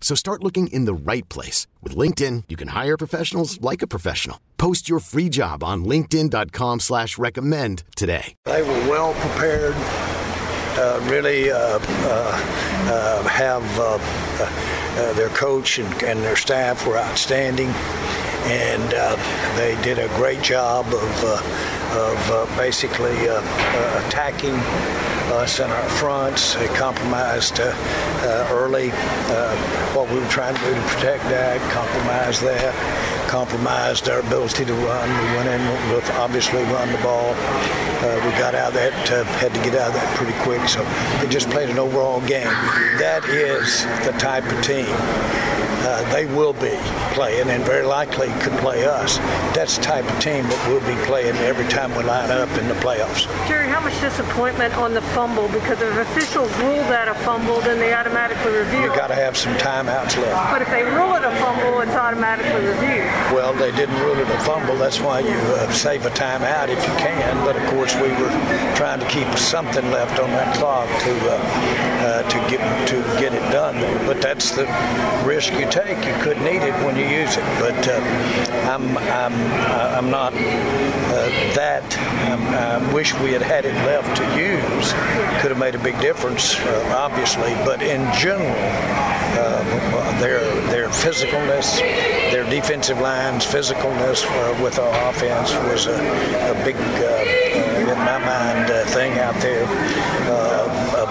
So start looking in the right place. With LinkedIn, you can hire professionals like a professional. Post your free job on linkedin.com slash recommend today. They were well prepared, uh, really uh, uh, uh have uh, uh, their coach and, and, their staff were outstanding. And they did a great job of, of basically attacking us in our fronts. They compromised uh, uh, early uh, what we were trying to do to protect that, compromised that, compromised our ability to run. We went in with obviously run the ball. Uh, we got out of that, uh, had to get out of that pretty quick. So they just played an overall game. That is the type of team uh, they will be playing and very likely could play us. That's the type of team that we'll be playing every time we line up in the playoffs. Jerry, how much disappointment on the fumble because if officials rule that a fumble, then they automatically review. You've got to have some timeouts left. But if they rule it a fumble, it's automatically reviewed. Well, they didn't rule it a fumble. That's why you uh, save a timeout if you can. But of course, we were trying to keep something left on that clock to uh, uh, to get to get it done. But that's the risk you take. You could need it when you use it, but uh, I'm I'm I'm not uh, that. I'm, i wish we had had it left to use. Could have made a big difference, uh, obviously, but in general, their their physicalness, their defensive lines physicalness uh, with our offense was a, a big, in my mind, thing out there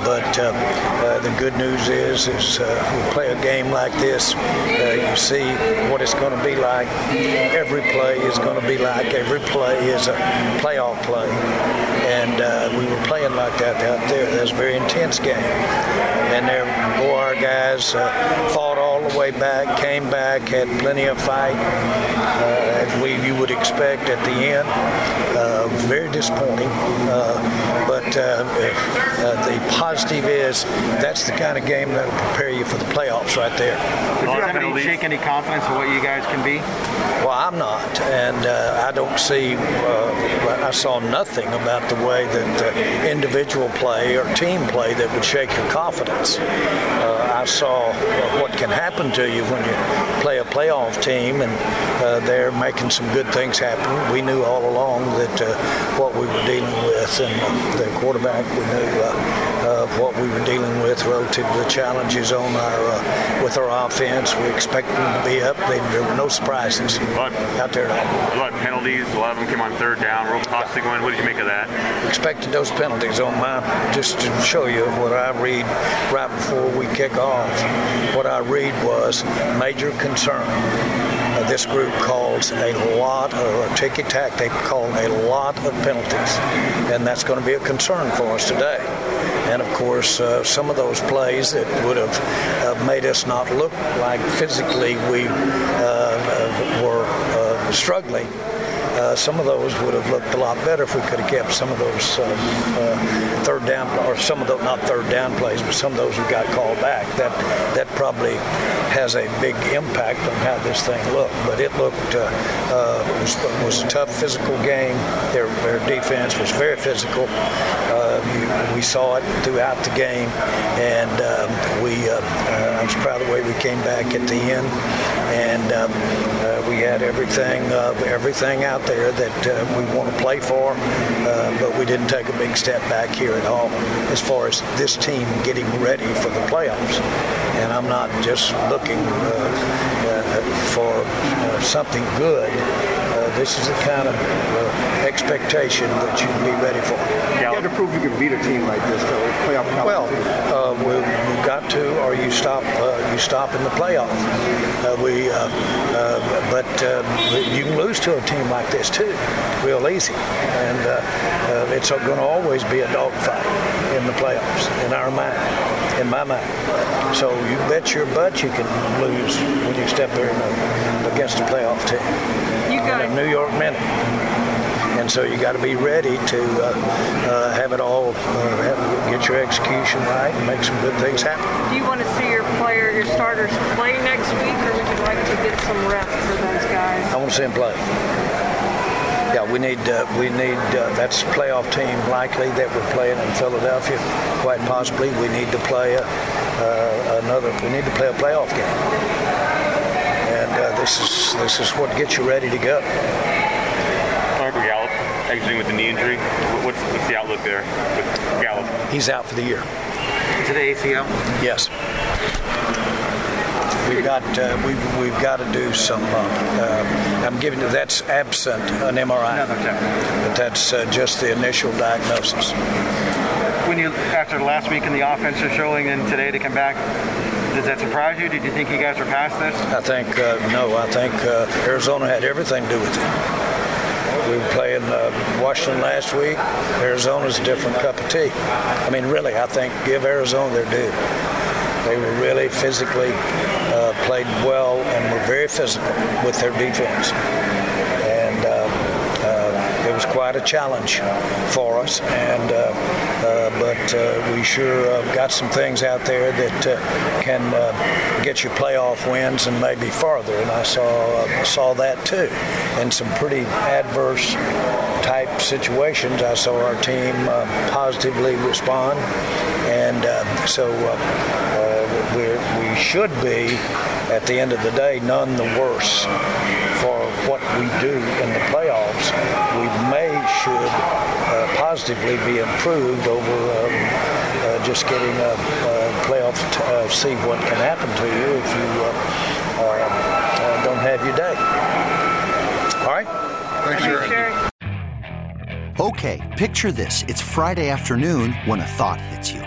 but uh, uh, the good news is, is uh, we play a game like this, you see what it's going to be like. Every play is going to be like. Every play is a playoff play, and we were playing like that out there. That was a very intense game, and there, boy, our guys fought all the way back, came back, had plenty of fight, uh, as we you would expect at the end. Uh, very disappointing, uh, but the positive is that's the kind of game that'll prepare you for the playoffs right there. Did you have any shake any confidence in what you guys can be? Well, I'm not, and uh, I don't see. Uh, I saw nothing about the way that uh, individual play or team play that would shake your confidence. Uh, I saw what can happen to you when you play a playoff team, and uh, they're making some good things happen. We knew all along that uh, what we were dealing with, and the quarterback we knew of what we were dealing with relative to the challenges on our uh, with our offense. We expected them to be up. They, there were no surprises but, out there at all. A lot of penalties. A lot of them came on third down. Real costly going. What did you make of that? Expected those penalties on my just to show you what I read right before we kick off. What I read was major concern this group calls a lot, or ticky tack, they call a lot of penalties. And that's going to be a concern for us today. And of course, uh, some of those plays that would have uh, made us not look like physically we uh, uh, were uh, struggling. Some of those would have looked a lot better if we could have kept some of those uh, uh, third down, or some of those, not third down plays, but some of those who got called back. That, that probably has a big impact on how this thing looked. But it looked, uh, uh, was, was a tough physical game. Their, their defense was very physical. Uh, we saw it throughout the game, and um, we, uh, I was proud of the way we came back at the end, and um, uh, we had everything, uh, everything out there that we want to play for, but we didn't take a big step back here at all as far as this team getting ready for the playoffs. And I'm not just looking for something good this is the kind of uh, expectation that you can be ready for. You have to prove you can beat a team like this, though. Playoff well, uh, we, have got to, or you stop. Uh, you stop in the playoff. Uh, we, uh, uh, but you can lose to a team like this too, real easy, and it's going to always be a dogfight in the playoffs in our mind, in my mind. So you bet your butt you can lose when you step there against a playoff team in a New York minute. And so you got to be ready to uh, uh, have it all, uh, have, get your execution right and make some good things happen. Do you want to see your player, your starters play next week, or would you like to get some rest for those guys? I want to see them play. Yeah, we need uh, we need uh, that's playoff team likely that we're playing in Philadelphia. Quite possibly, we need to play a, uh, another. We need to play a playoff game and this is this is what gets you ready to go. Michael Gallup exiting with the knee injury. What's, what's the outlook there with Gallup? He's out for the year. To the ACL? Yes. We've got uh, we've, we've got to do some. Uh, uh, I'm giving you that's absent an MRI, no, but that's uh, just the initial diagnosis. When you after last week in the offense are showing, and today to come back, does that surprise you? Did you think you guys were past this? I think uh, no. I think uh, Arizona had everything to do with it. We were playing uh, Washington last week. Arizona's a different cup of tea. I mean, really, I think give Arizona their due. They were really physically uh, played well and were very physical with their defense And uh, it was quite a challenge for us, and uh, uh, but uh, we sure got some things out there that can get you playoff wins and maybe farther. And I saw saw that too, in some pretty adverse type situations. I saw our team positively respond, and so we should be at the end of the day none the worse for what we do in the playoffs, we may should uh, positively be improved over um, uh, just getting a, a playoff to uh, see what can happen to you if you uh, uh, don't have your day. All right? Thanks, Jerry. Okay, picture this. It's Friday afternoon when a thought hits you.